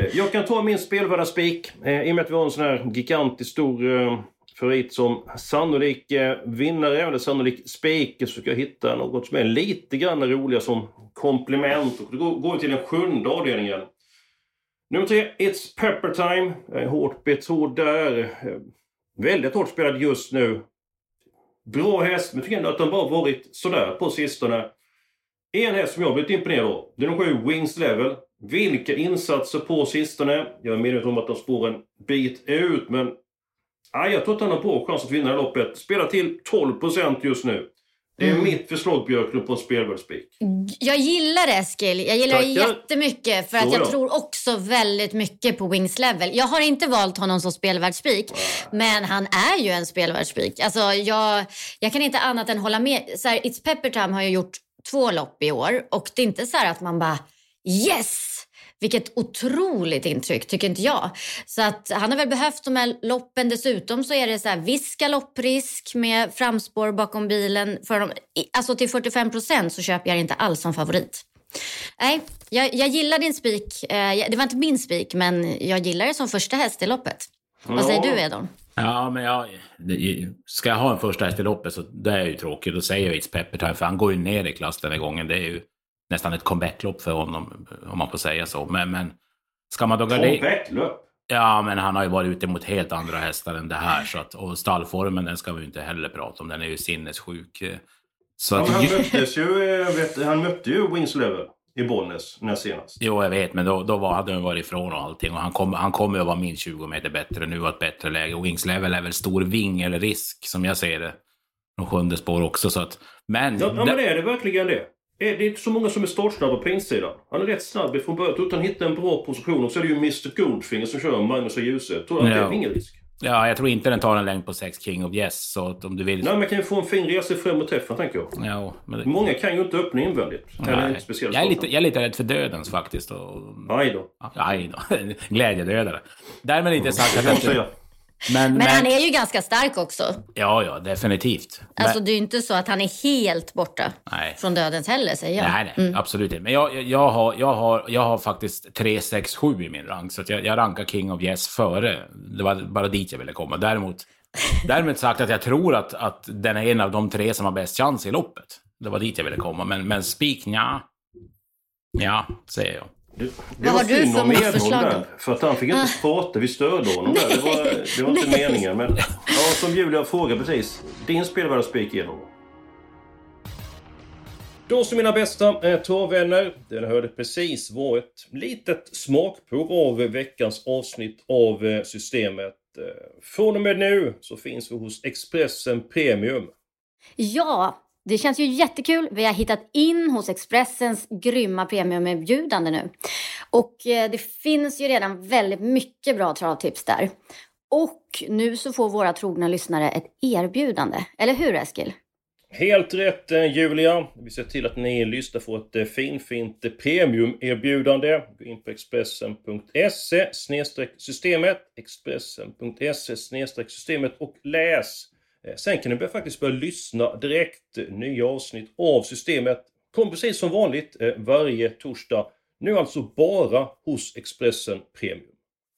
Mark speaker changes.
Speaker 1: Eh, jag kan ta min spelvärda spik. Eh, I och med att vi har en sån här gigantiskt stor eh, favorit som sannolik vinnare eller sannolik spik så ska jag hitta något som är lite grann roligare som komplement. Och då går vi till den sjunde avdelningen. Nummer tre, It's Pepper Time. Jag är hårt betrodd där. Väldigt hårt spelad just nu. Bra häst, men jag tycker ändå att den bara varit sådär på sistone. En häst som jag blivit imponerad av, det är nummer sju, Wings Level. Vilka insatser på sistone. Jag är medveten om att de spår en bit ut, men... Ja, jag tror att han har bra chans att vinna loppet. Spelar till 12% just nu. Det är mm. mitt förslag Björklund på en spelvärldsspik.
Speaker 2: Jag gillar det Eskil. Jag gillar Tackar. det jättemycket för att jag, tror också väldigt mycket på Wings Level. Jag har inte valt honom som spelvärldsspik, men han är ju en spelvärldsspik. Alltså, jag, jag kan inte annat än hålla med. Så här, It's Pepper Time har ju gjort två lopp i år och det är inte så att man bara yes! Vilket otroligt intryck, tycker inte jag. Så att han har väl behövt de här loppen. Dessutom så är det så här viss galopprisk med framspår bakom bilen. För dem. Alltså till 45 procent så köper jag inte alls som favorit. Nej, jag, jag gillar din spik. Eh, det var inte min spik, men jag gillar det som första häst i loppet. Ja. Vad säger du, Edon?
Speaker 3: Ja, men jag, ska jag ha en första häst i loppet så det är ju tråkigt. Då säger jag It's Pepper Time, för han går ju ner i klass den här gången. Det är ju nästan ett comebacklopp för honom, om man får säga så. Men, men ska man då
Speaker 1: Comebacklopp?
Speaker 3: Ja, men han har ju varit ute mot helt andra hästar än det här. Så att, och stallformen, den ska vi inte heller prata om. Den är ju sinnessjuk.
Speaker 1: Så ja, att, han, möttes ju, vet, han mötte ju Wings Level i Bollnäs när senast.
Speaker 3: Jo, jag vet, men då, då var, hade han varit ifrån och allting. Och han, kom, han kommer att vara minst 20 meter bättre nu och ett bättre läge. Wings Level är väl stor vingelrisk, som jag ser det. Och sjunde spår också, så att... Men...
Speaker 1: Ja, ja men är det verkligen det? Det är inte så många som är startsnabba på insidan. Han är rätt snabb ifrån början. Han hittar en bra position. Och så är det ju Mr Goldfinger som kör Magnus och Djuse. Tror att ja. det är ingen risk?
Speaker 3: Ja, jag tror inte den tar en längd på 6 King of Yes. Så att om du vill...
Speaker 1: Nej, men kan ju få en fin resa fram och träffa, tänker jag.
Speaker 3: Ja,
Speaker 1: det... Många kan ju inte öppna invändigt.
Speaker 3: Nej. Jag, är lite, jag är lite rädd för dödens faktiskt. Och...
Speaker 1: Aj då.
Speaker 3: Aj då. Glädjedödare. Därmed inte sagt att... Jag,
Speaker 2: men, men, han är ju ganska stark också.
Speaker 3: Ja, ja, definitivt.
Speaker 2: Alltså men, det är ju inte så att han är helt borta nej. från dödens heller, säger jag.
Speaker 3: Nej, nej mm. absolut inte. Men jag, jag, har, jag, har, jag har faktiskt 3, 6, 7 i min rank. Så jag, jag rankar King of Yes före. Det var bara dit jag ville komma. Däremot, däremot sagt att jag tror att, att den är en av de tre som har bäst chans i loppet. Det var dit jag ville komma. Men, men spik, ja. Ja, säger jag.
Speaker 1: Det, det Vad har du för motförslag? För att han fick inte ah. prata, vi störde honom där. Det var, det var inte meningen. Men ja, som Julia frågade precis. Din spelvärda spik igenom. Då så mina bästa eh, torvvänner. Den hörde precis var ett litet smakprov av veckans avsnitt av eh, Systemet. Eh, från och med nu så finns vi hos Expressen Premium.
Speaker 2: Ja, det känns ju jättekul. Vi har hittat in hos Expressens grymma premiumerbjudande nu. Och eh, det finns ju redan väldigt mycket bra travtips där. Och nu så får våra trogna lyssnare ett erbjudande. Eller hur Eskil?
Speaker 1: Helt rätt eh, Julia! Vi ser till att ni lyssnar får ett eh, finfint premiumerbjudande. Gå in på Expressen.se systemet Expressen.se systemet och läs Eh, sen kan ni faktiskt börja lyssna direkt. Eh, nya avsnitt av systemet kommer precis som vanligt eh, varje torsdag. Nu alltså bara hos Expressen Premium.